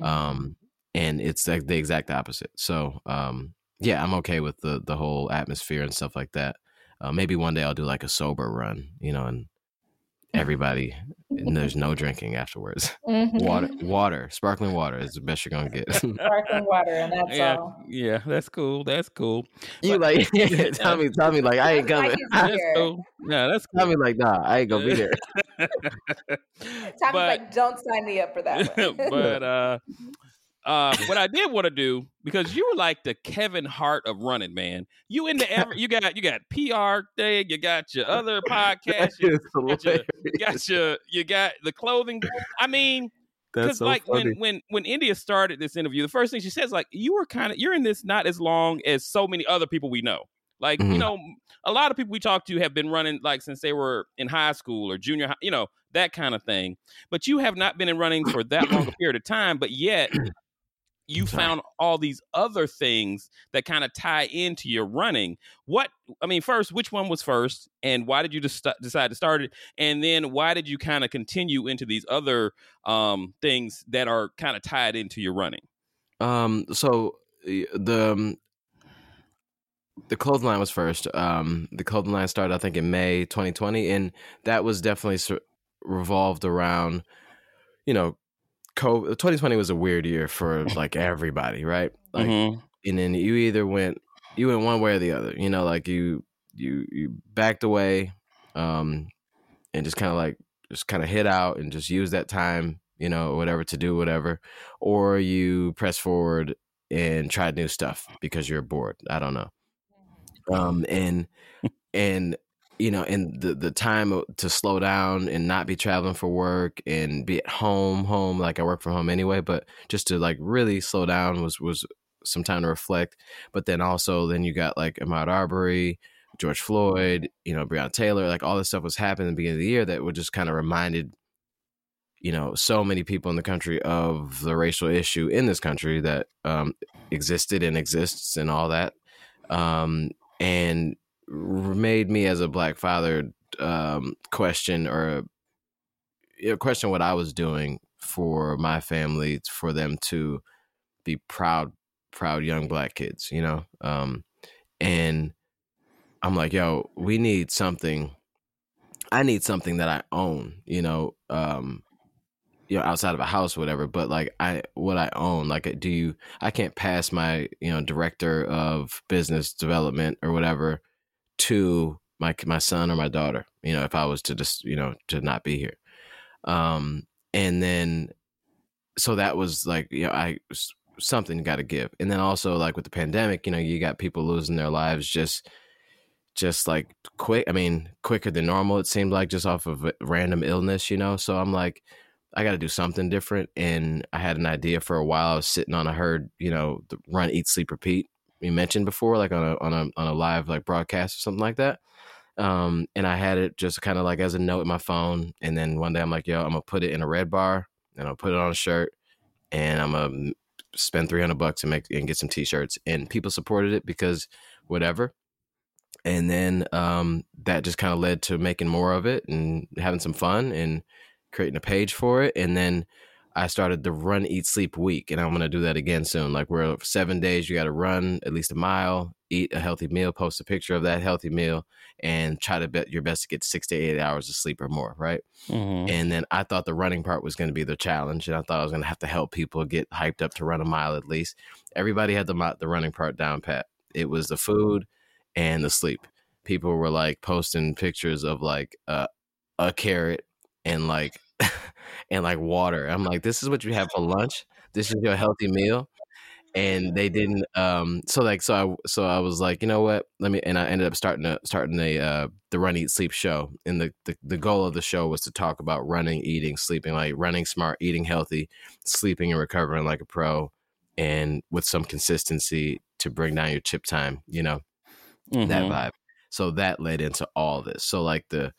Mm-hmm. um and it's like the exact opposite. So um yeah i'm okay with the the whole atmosphere and stuff like that. Uh, maybe one day i'll do like a sober run you know and everybody and there's no drinking afterwards [LAUGHS] Mhm. water water sparkling water is the best you're gonna get Sparkling [LAUGHS] water, and that's yeah, all. yeah, that's cool. That's cool. you like [LAUGHS] tell me tell me like i ain't coming he's That's here. cool. Yeah, that's tell cool. me like nah i ain't gonna be there Tommy's but like, don't sign me up for that but uh uh what I did want to do because you were like the Kevin Hart of running, man. You into every you got you got PR thing, you got your other [LAUGHS] podcast, you got your, you got your you got the clothing. I mean, because so like funny. when when when India started this interview, the first thing she says like you were kind of you're in this not as long as so many other people we know. Like you Mhm. know, a lot of people we talk to have been running like since they were in high school or junior high, you know that kind of thing. But you have not been in running for that long a period of time. But yet you found all these other things that kind of tie into your running. What I mean, first, which one was first, and why did you just st- decide to start it? And then why did you kind of continue into these other um, things that are kind of tied into your running? Um. So the um, the clothing line was first. Um. The clothing line started, I think, in May 2020, and that was definitely s- revolved around, you know, COVID. 2020 was a weird year for like everybody, right? Like, Mhm. and then you either went you went one way or the other. You know, like you you you backed away, um, and just kind of like just kind of hit out and just use that time, you know, whatever to do whatever, or you press forward and tried new stuff because you're bored. I don't know. Um, and and you know, and the the time to slow down and not be traveling for work and be at home, home like I work from home anyway, but just to like really slow down was was some time to reflect. But then also then you got like Ahmaud Arbery, George Floyd, you know, Breonna Taylor, like all this stuff was happening at the beginning of the year that would just kind of reminded, you know, so many people in the country of the racial issue in this country that um, existed and exists and all that. Um, and made me as a black father um, question or you know, question what I was doing for my family for them to be proud proud young black kids you know? Um and i'm like yo we need something i need something that i own you know? Um you know outside of a house whatever but like i what i own like do you i can't pass my you know director of business development or whatever to my my son or my daughter you know if i was to just you know to not be here. Um and then so that was like you know i something got to give. And then also like with the pandemic you know you got people losing their lives just just like quick i mean quicker than normal it seemed like just off of random illness you know? So i'm like i got to do something different. And i had an idea for a while i was sitting on a herd you know run eat sleep repeat we mentioned before like on a on a on a live like broadcast or something like that. Um and i had it just kind of like as a note in my phone and then one day i'm like yo i'm gonna put it in a red bar and i'll put it on a shirt and i'm gonna spend 300 bucks and make and get some t-shirts. And people supported it because whatever. And then um that just kind of led to making more of it and having some fun and creating a page for it. And then I started the run, eat, sleep week, and I'm gonna do that again soon. Like we're seven days, you got to run at least a mile, eat a healthy meal, post a picture of that healthy meal, and try to bet your best to get six to eight hours of sleep or more, right? Mhm. And then I thought the running part was going to be the challenge, and I thought I was going to have to help people get hyped up to run a mile at least. Everybody had the the running part down pat. It was the food and the sleep. People were like posting pictures of like uh, a carrot and like and like water. I'm like, this is what you have for lunch. This is your healthy meal. And they didn't. Um. So like, so I so I was like, you know what? Let me. And I ended up starting a starting a uh the run eat sleep show. And the, the the goal of the show was to talk about running, eating, sleeping, like running smart, eating healthy, sleeping and recovering like a pro, and with some consistency to bring down your chip time. You know that Mhm. vibe. So that led into all this. So like the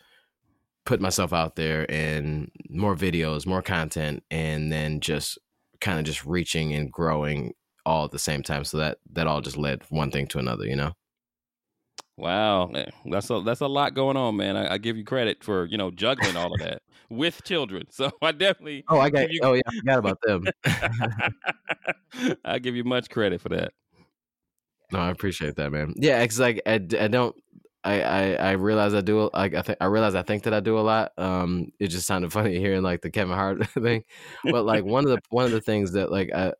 put myself out there and more videos, more content, and then just kind of just reaching and growing all at the same time. So that that all just led one thing to another, you know. Wow, eh, that's a that's a lot going on, man. I, I give you credit for you know juggling all of that [LAUGHS] with children. So [LAUGHS] I definitely, Oh, I got. You- Oh yeah, I forgot about them. [LAUGHS] I give you much credit for that. no, I appreciate that, man. Yeah, because like I, I don't. I, I I realize I do like I think I realize I think that I do a lot. Um, it just sounded [LAUGHS] funny hearing like the Kevin Hart [LAUGHS] thing, but like one of the one of the things that like I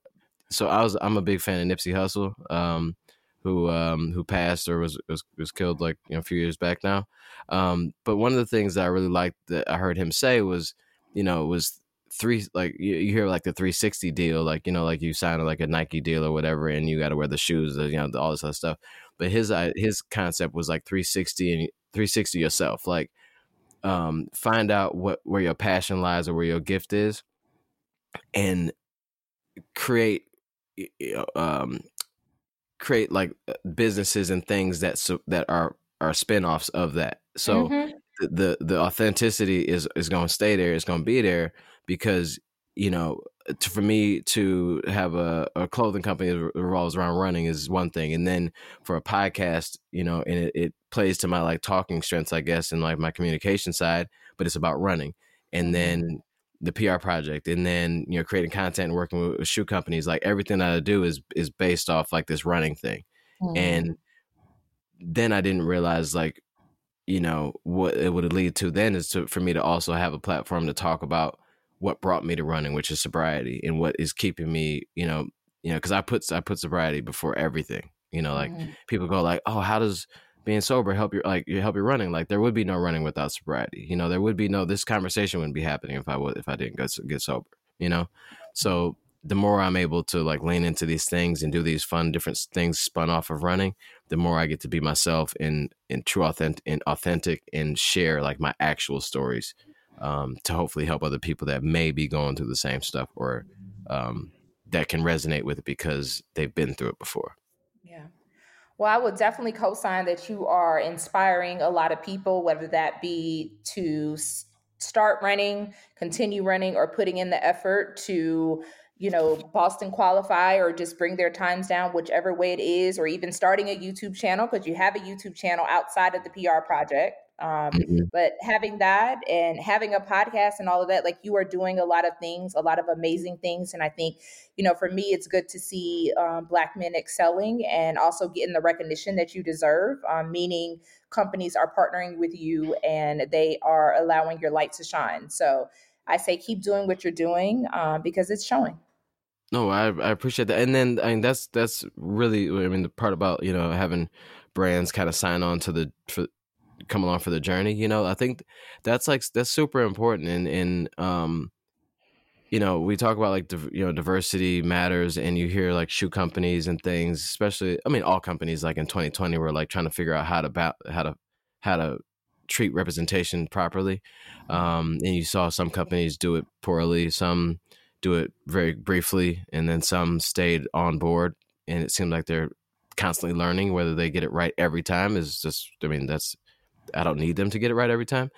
so I was I'm a big fan of Nipsey Hussle, um, who um who passed or was was was killed like you know a few years back now. Um, but one of the things that I really liked that I heard him say was, you know, it was three like you, you hear like the 360 deal, like you know, like you sign like a Nike deal or whatever, and you got to wear the shoes, you know, all this other stuff. But his his concept was like 360 and 360 yourself, like um, find out what where your passion lies or where your gift is, and create um create like uh, businesses and things that so, that are are spin-offs of that so Mhm. the, the the authenticity is is going to stay there it's going to be there because you know to, for me to have a, a clothing company that revolves around running is one thing and then for a podcast you know and it, it plays to my like talking strengths i guess and like my communication side but it's about running and then the PR project and then you know creating content and working with, with shoe companies like everything that I do is is based off like this running thing Mm-hmm. and then I didn't realize like you know what it would lead to then is to for me to also have a platform to talk about what brought me to running which is sobriety and what is keeping me you know you know because I put I put sobriety before everything you know like Mhm. people go like oh how does being sober help your like you help your running like there would be no running without sobriety you know there would be no this conversation wouldn't be happening if i would if i didn't get, get sober you know so the more i'm able to like lean into these things and do these fun different things spun off of running the more i get to be myself and and true authentic and authentic and share like my actual stories um, to hopefully help other people that may be going through the same stuff or um, that can resonate with it because they've been through it before Yeah. Well, I would definitely co sign that you are inspiring a lot of people, whether that be to start running, continue running, or putting in the effort to, you know, Boston qualify or just bring their times down, whichever way it is, or even starting a YouTube channel because you have a YouTube channel outside of the PR project. Um, Mhm. but having that and having a podcast and all of that, like you are doing a lot of things, a lot of amazing things. And I think you know, for me, it's good to see um, Black men excelling and also getting the recognition that you deserve, um, meaning companies are partnering with you and they are allowing your light to shine. So I say keep doing what you're doing um, because it's showing. No, I I appreciate that, and then I mean that's that's really I mean the part about you know having brands kind of sign on to the for come along for the journey. You know, I think that's like that's super important, and and um, you know we talk about like you know diversity matters, and you hear like shoe companies and things, especially I mean all companies like in 2020 were like trying to figure out how to ba- how to how to treat representation properly, um, and you saw some companies do it poorly, some do it very briefly, and then some stayed on board. And it seemed like they're constantly learning. Whether they get it right every time is just, I mean, that's I don't need them to get it right every time.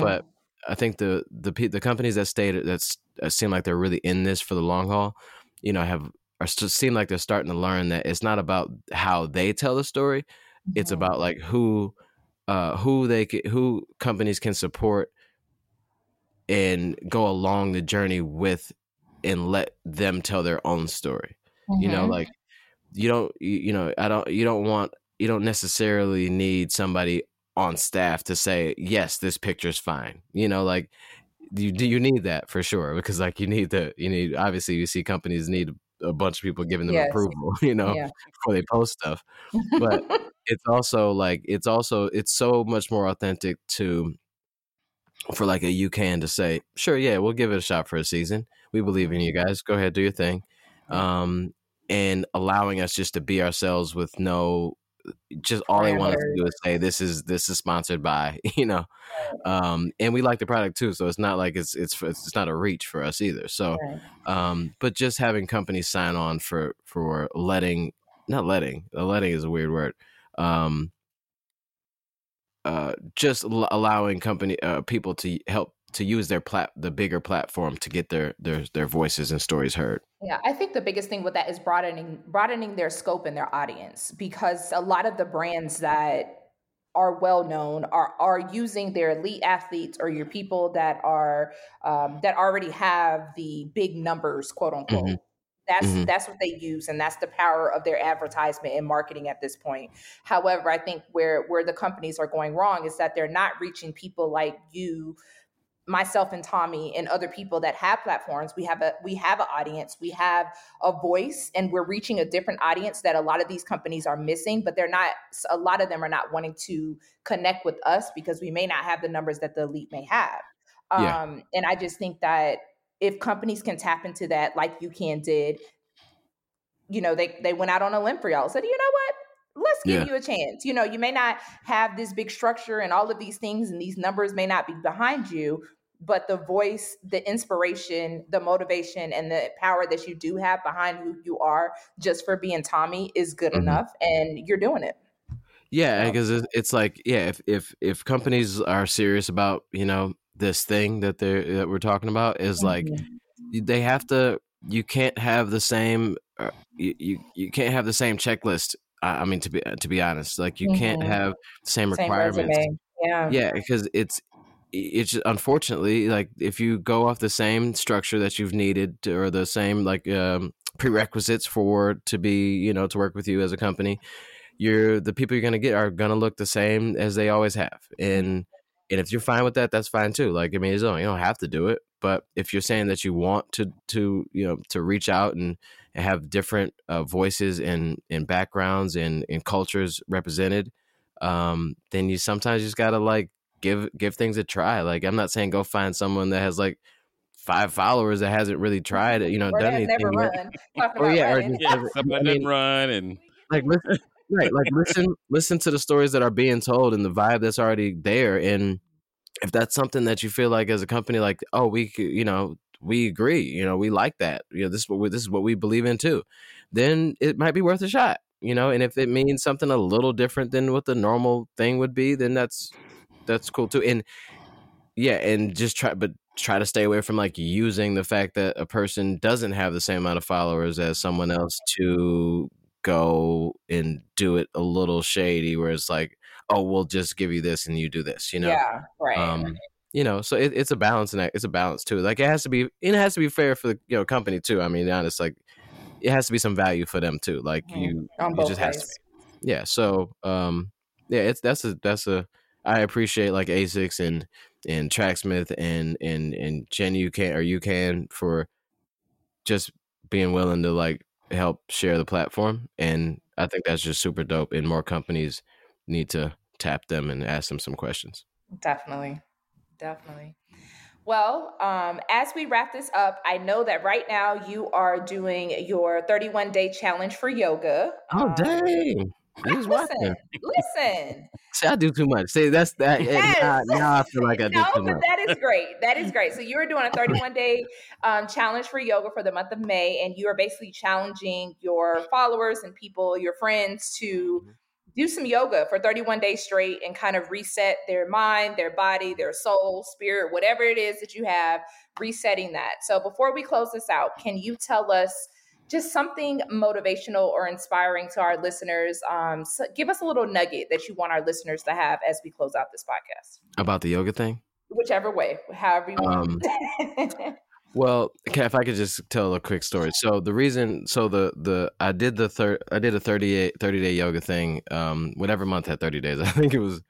But I think the the the companies that stayed that's uh, seem like they're really in this for the long haul. You know, have are seem like they're starting to learn that it's not about how they tell the story. It's about like who uh who they who companies can support and go along the journey with and let them tell their own story you know like you don't you, you know i don't you don't want you don't necessarily need somebody on staff to say yes this picture's fine you know like you do you need that for sure because like you need the you need obviously you see companies need a bunch of people giving them Yes. approval [LAUGHS] you know Yeah. before they post stuff but [LAUGHS] it's also like it's also it's so much more authentic to for like a UCAN to say, sure, yeah, we'll give it a shot for a season. We believe in you guys. Go ahead, do your thing. Um, and allowing us just to be ourselves with no just all they want us to do is say this is this is sponsored by, [LAUGHS] you know. Um, and we like the product too, so it's not like it's it's it's not a reach for us either. So um, but just having companies sign on for for letting not letting letting is a weird word um uh just l- allowing company uh, people to help to use their plat the bigger platform to get their their their voices and stories heard Yeah, I think the biggest thing with that is broadening broadening their scope and their audience because a lot of the brands that are well known are are using their elite athletes or your people that are um, that already have the big numbers, quote unquote. Mhm. That's Mhm. that's what they use, and that's the power of their advertisement and marketing at this point. However, I think where where the companies are going wrong is that they're not reaching people like you myself and Tommy and other people that have platforms, we have a we have an audience, we have a voice, and we're reaching a different audience that a lot of these companies are missing. But they're not. A lot of them are not wanting to connect with us because we may not have the numbers that the elite may have. Yeah. Um, and I just think that if companies can tap into that, like UCAN did, you know, they they went out on a limb for y'all. Said, you know what? Let's give Yeah. you a chance. You know, you may not have this big structure and all of these things, and these numbers may not be behind you, but the voice, the inspiration, the motivation, and the power that you do have behind who you are just for being Tommy is good Mhm. enough, and you're doing it. yeah So- because it's like yeah if if if companies are serious about you know this thing that they're that we're talking about is like Mhm. they have to you can't have the same uh, you, you you can't have the same checklist I I mean to be to be honest like you can't Mhm. have the same Same requirements resume. Yeah. yeah because it's it's just, unfortunately like if you go off the same structure that you've needed to, or the same like um, prerequisites for to be you know to work with you as a company you're the people you're going to get are going to look the same as they always have and and if you're fine with that that's fine too like i mean it's, you don't have to do it but if you're saying that you want to to you know to reach out and have different uh, voices and and backgrounds and and cultures represented um then you sometimes just gotta like give give things a try. Like i'm not saying go find someone that has like five followers that hasn't really tried it you know Or done anything never run. Or about yeah, or just- Yeah, I somebody mean- didn't run and like listen right like listen listen to the stories that are being told and the vibe that's already there and if that's something that you feel like as a company like oh we c- you know we agree you know we like that you know this is what we, this is what we believe in too then it might be worth a shot you know and if it means something a little different than what the normal thing would be then that's that's cool too and yeah and just try but try to stay away from like using the fact that a person doesn't have the same amount of followers as someone else to go and do it a little shady where it's like oh we'll just give you this and you do this you know Yeah, right. um you know so it, it's a balance and it's a balance too like it has to be it has to be fair for the you know company too i mean honest like it has to be some value for them too like Mhm. you it just has to be yeah so um yeah it's that's a that's a i appreciate like asics and and tracksmith and and and Gen UCAN or UCAN for just being willing to like help share the platform and i think that's just super dope and more companies need to tap them and ask them some questions Definitely. Definitely. Well, um, as we wrap this up, I know that right now you are doing your 31 day challenge for yoga. oh Um, dang i just Listen, listen. [LAUGHS] See, I do too much. See, that's that. Yes. Now, now I feel like I [LAUGHS] do No, too but much. that is great. That is great. So you are doing a [LAUGHS] 31 day um, challenge for yoga for the month of May, and you are basically challenging your followers and people, your friends, to Mm-hmm. Do some yoga for 31 days straight and kind of reset their mind, their body, their soul, spirit, whatever it is that you have, resetting that. So before we close this out, can you tell us? Just something motivational or inspiring to our listeners. Um, so give us a little nugget that you want our listeners to have as we close out this podcast About the yoga thing. whichever way, however you want. [LAUGHS] Well, okay, if I could just tell a quick story. So the reason, so the the I did the third, I did a 38, 30 day yoga thing. Um, whatever month had thirty days. [LAUGHS] I think it was.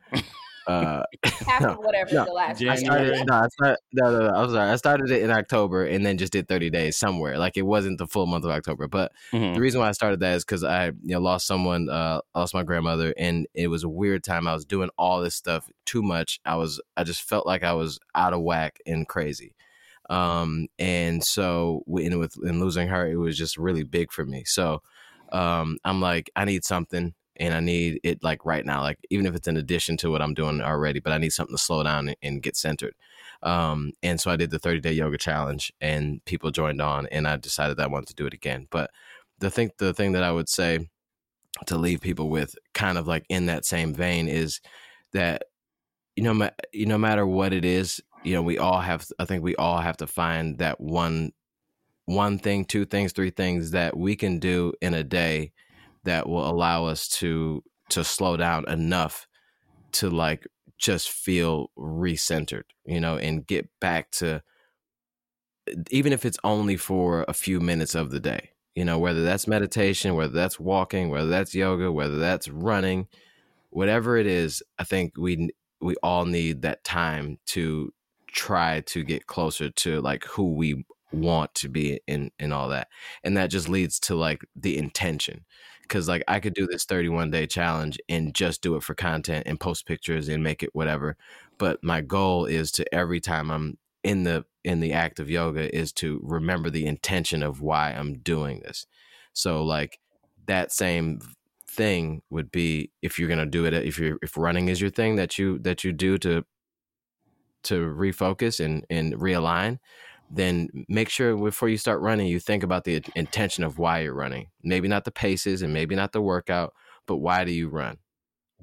Uh, [LAUGHS] no, whatever no, the last I started, no, I started, no, no, no, I'm sorry. I started it in October and then just did 30 days somewhere. Like it wasn't the full month of October. But Mhm. the reason why I started that is because I you know lost someone, uh, lost my grandmother, and it was a weird time. I was doing all this stuff too much. I was, I just felt like I was out of whack and crazy. Um, and so in with in losing her, it was just really big for me. So, um, I'm like, I need something, and I need it like right now. Like even if it's in addition to what I'm doing already, but I need something to slow down and, and get centered. Um, and so I did the 30 day yoga challenge, and people joined on, and I decided that I wanted to do it again. But the thing, the thing that I would say to leave people with, kind of like in that same vein, is that you know, you no matter what it is, you know, we all have. I think we all have to find that one, one thing, two things, three things that we can do in a day that will allow us to to slow down enough to like just feel recentered, you know, and get back to even if it's only for a few minutes of the day, you know, whether that's meditation, whether that's walking, whether that's yoga, whether that's running, whatever it is, I think we we all need that time to try to get closer to like who we want to be in in all that. And that just leads to like the intention cuz like I could do this 31 day challenge and just do it for content and post pictures and make it whatever. But my goal is to every time I'm in the in the act of yoga is to remember the intention of why I'm doing this. So like that same thing would be if you're gonna do it if you're if running is your thing that you that you do to to refocus and and realign then make sure before you start running you think about the intention of why you're running. Maybe not the paces and maybe not the workout but why do you run?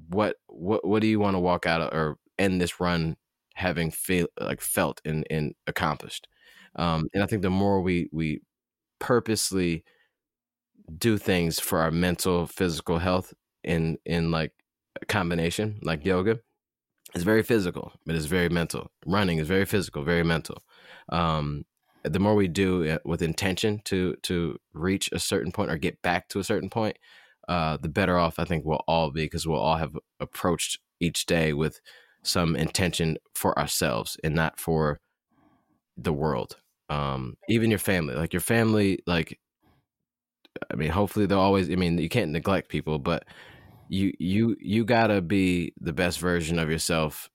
What what what do you want to walk out of, or end this run having feel like felt and and accomplished? Um and i think the more we we purposely do things for our mental physical health in in like combination like yoga it's very physical but it's very mental running is very physical very mental um the more we do it with intention to to reach a certain point or get back to a certain point uh the better off i think we'll all be because we'll all have approached each day with some intention for ourselves and not for the world um even your family like your family like I mean, hopefully they'll always. I mean, you can't neglect people, but you you you gotta be the best version of yourself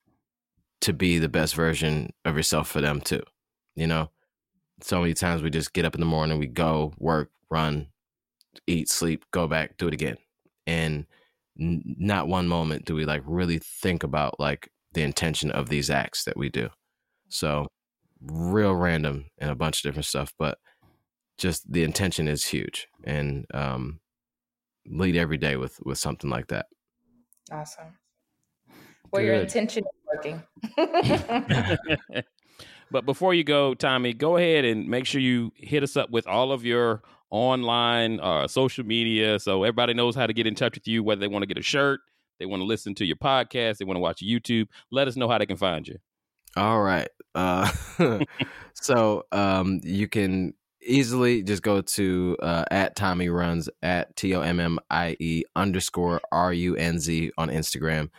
to be the best version of yourself for them too. You know, so many times we just get up in the morning, we go work, run, eat, sleep, go back, do it again, and n- not one moment do we like really think about like the intention of these acts that we do. So real random and a bunch of different stuff, but just the intention is huge and um, lead every day with with something like that. Awesome. Well, your intention is working. [LAUGHS] but before you go, Tommy, go ahead and make sure you hit us up with all of your online uh, social media so everybody knows how to get in touch with you, whether they want to get a shirt, they want to listen to your podcast, they want to watch YouTube. Let us know how they can find you. All right. Uh, [LAUGHS] so um, you can easily just go to uh, at Tommie Runz at T O M M I E underscore R U N Z on Instagram.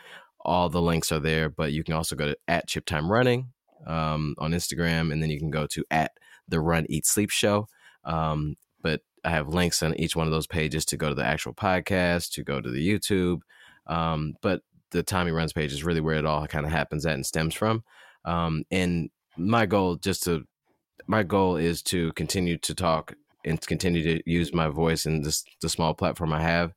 All the links are there, but you can also go to at Chip Time Running um, on Instagram, and then you can go to at the Run Eat Sleep Show. Um, but I have links on each one of those pages to go to the actual podcast, to go to the YouTube. Um, but the Tommie Runz page is really where it all kind of happens at and stems from. Um, and my goal, just to my goal is to continue to talk and continue to use my voice and this the small platform I have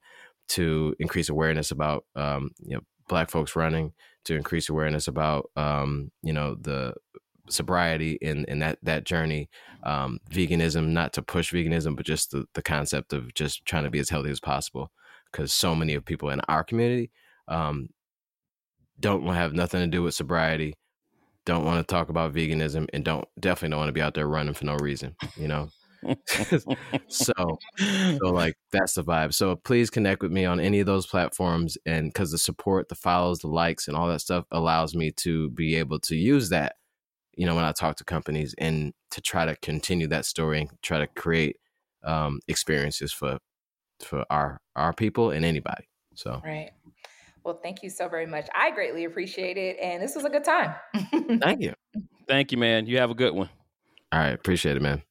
to increase awareness about um, you know black folks running, to increase awareness about um, you know the sobriety in in that that journey, um, veganism, not to push veganism, but just the the concept of just trying to be as healthy as possible, because so many of people in our community um, don't have nothing to do with sobriety don't want to talk about veganism and don't definitely don't want to be out there running for no reason you know [LAUGHS] so so like that's the vibe so please connect with me on any of those platforms and because the support the follows the likes and all that stuff allows me to be able to use that you know, when I talk to companies and to try to continue that story and try to create um, experiences for for our our people and anybody. So right. Well, thank you so very much. I greatly appreciate it, and this was a good time. thank you. [LAUGHS] Thank you, man. You have a good one. All right, appreciate it, man.